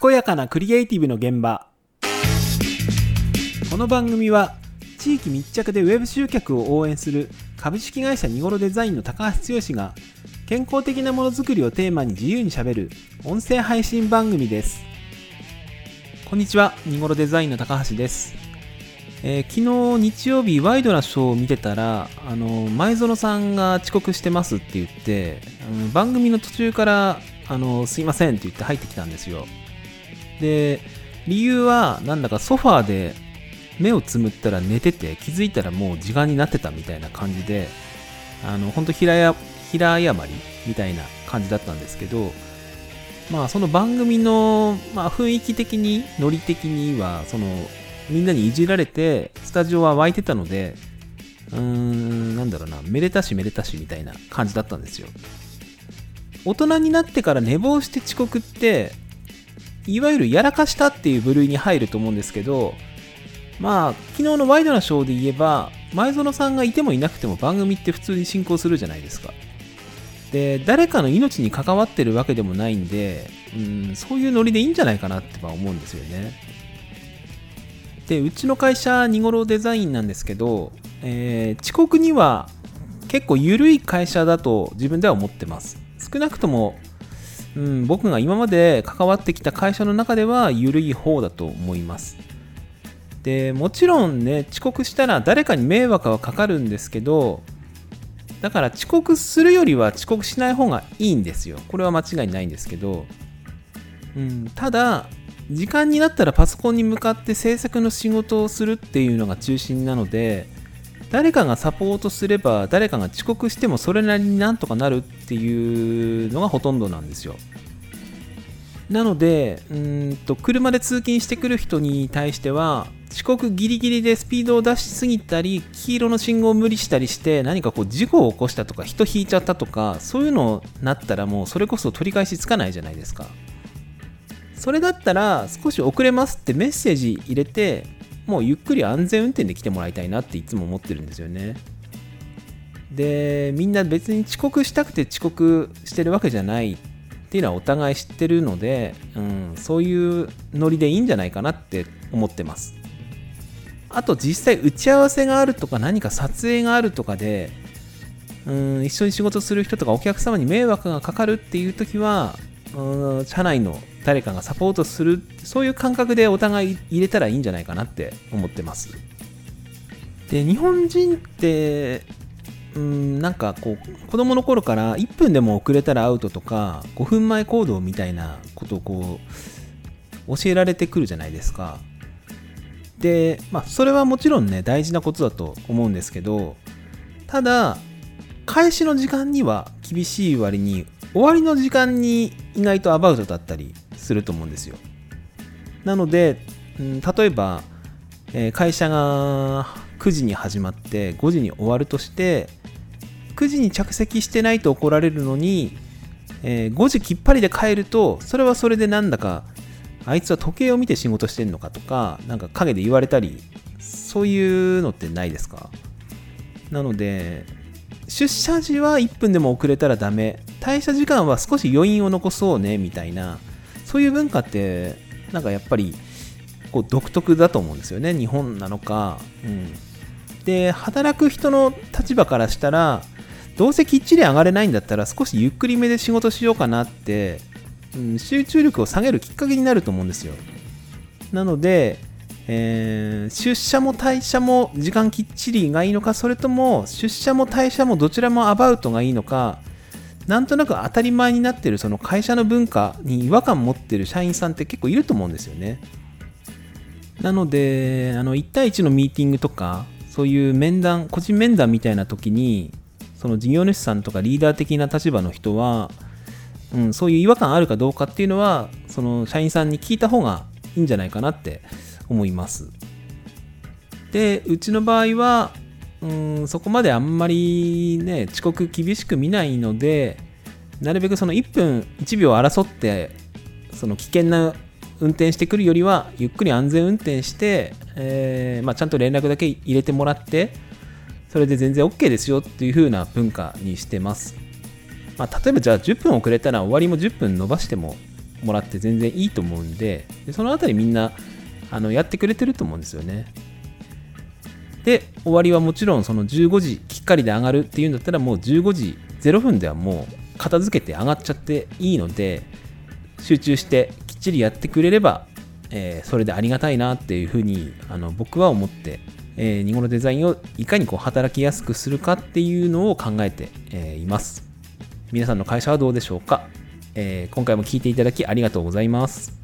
健やかなクリエイティブの現場この番組は地域密着でウェブ集客を応援する株式会社ニゴロデザインの高橋剛が健康的なものづくりをテーマに自由にしゃべる音声配信番組ですこんにちはニゴロデザインの高橋ですえー、昨日日曜日ワイドなショーを見てたらあの前園さんが遅刻してますって言って番組の途中からあのすいませんって言って入ってきたんですよで理由はなんだかソファーで目をつむったら寝てて気づいたらもう時間になってたみたいな感じであの本当平や平謝りみたいな感じだったんですけどまあその番組の、まあ、雰囲気的にノリ的にはそのみんなにいじられてスタジオは湧いてたのでうーんなんだろうなめでたしめでたしみたいな感じだったんですよ。大人になってから寝坊して遅刻っていわゆるやらかしたっていう部類に入ると思うんですけどまあ昨日のワイドなショーで言えば前園さんがいてもいなくても番組って普通に進行するじゃないですか。で誰かの命に関わってるわけでもないんでうんそういうノリでいいんじゃないかなっては思うんですよね。でうちの会社ニゴロデザインなんですけど、えー、遅刻には結構緩い会社だと自分では思ってます。少なくとも、うん、僕が今まで関わってきた会社の中では緩い方だと思います。でもちろんね遅刻したら誰かに迷惑はかかるんですけどだから遅刻するよりは遅刻しない方がいいんですよ。これは間違いないんですけど、うん、ただ時間になったらパソコンに向かって制作の仕事をするっていうのが中心なので誰かがサポートすれば誰かが遅刻してもそれなりになんとかなるっていうのがほとんどなんですよ。なのでうんと車で通勤してくる人に対しては遅刻ギリギリでスピードを出しすぎたり黄色の信号を無理したりして何かこう事故を起こしたとか人引いちゃったとかそういうのになったらもうそれこそ取り返しつかないじゃないですか。それだったら少し遅れますってメッセージ入れてもうゆっくり安全運転で来てもらいたいなっていつも思ってるんですよね。でみんな別に遅刻したくて遅刻してるわけじゃないっていうのはお互い知ってるので、うん、そういうノリでいいんじゃないかなって思ってます。あと実際打ち合わせがあるとか何か撮影があるとかでうん一緒に仕事する人とかお客様に迷惑がかかるっていう時はうん社内の誰かがサポートするそういう感覚でお互い入れたらいいんじゃないかなって思ってます。で日本人ってうんなんかこう子供の頃から1分でも遅れたらアウトとか5分前行動みたいなことをこう教えられてくるじゃないですか。でまあそれはもちろんね大事なことだと思うんですけどただ開始の時間には厳しい割に終わりの時間に意外とアバウトだったりすると思うんですよ。なので、例えば、え、会社が9時に始まって5時に終わるとして9時に着席してないと怒られるのに、え、5時きっぱりで帰るとそれはそれでなんだかあいつは時計を見て仕事してんのかとかなんか陰で言われたりそういうのってないですか？なので出社時は1分でも遅れたらダメ退社時間は少し余韻を残そうねみたいなそういう文化ってなんかやっぱりこう独特だと思うんですよね日本なのか、うん、で働く人の立場からしたらどうせきっちり上がれないんだったら少しゆっくりめで仕事しようかなって、うん、集中力を下げるきっかけになると思うんですよ。なので、えー、出社も退社も時間きっちりがいいのかそれとも出社も退社もどちらもアバウトがいいのかなんとなく当たり前になってるその会社の文化に違和感持ってる社員さんって結構いると思うんですよね。なので、あの1対1のミーティングとか、そういう面談、個人面談みたいな時に、その事業主さんとかリーダー的な立場の人は、うん、そういう違和感あるかどうかっていうのは、その社員さんに聞いた方がいいんじゃないかなって思います。で、うちの場合は、うんそこまであんまりね遅刻厳しく見ないのでなるべくその1分1秒争ってその危険な運転してくるよりはゆっくり安全運転して、えー、まあ、ちゃんと連絡だけ入れてもらってそれで全然 OK ですよっていう風な文化にしてます、まあ、例えばじゃあ10分遅れたら終わりも10分伸ばしてももらって全然いいと思うんででそのあたりみんなあのやってくれてると思うんですよね。で終わりはもちろんその15時きっかりで上がるっていうんだったらもう15時0分ではもう片付けて上がっちゃっていいので集中してきっちりやってくれれば、えー、それでありがたいなっていうふうにあの僕は思って、えー、ニゴロデザインをいかにこう働きやすくするかっていうのを考えて、えー、います。皆さんの会社はどうでしょうか、えー、今回も聞いていただきありがとうございます。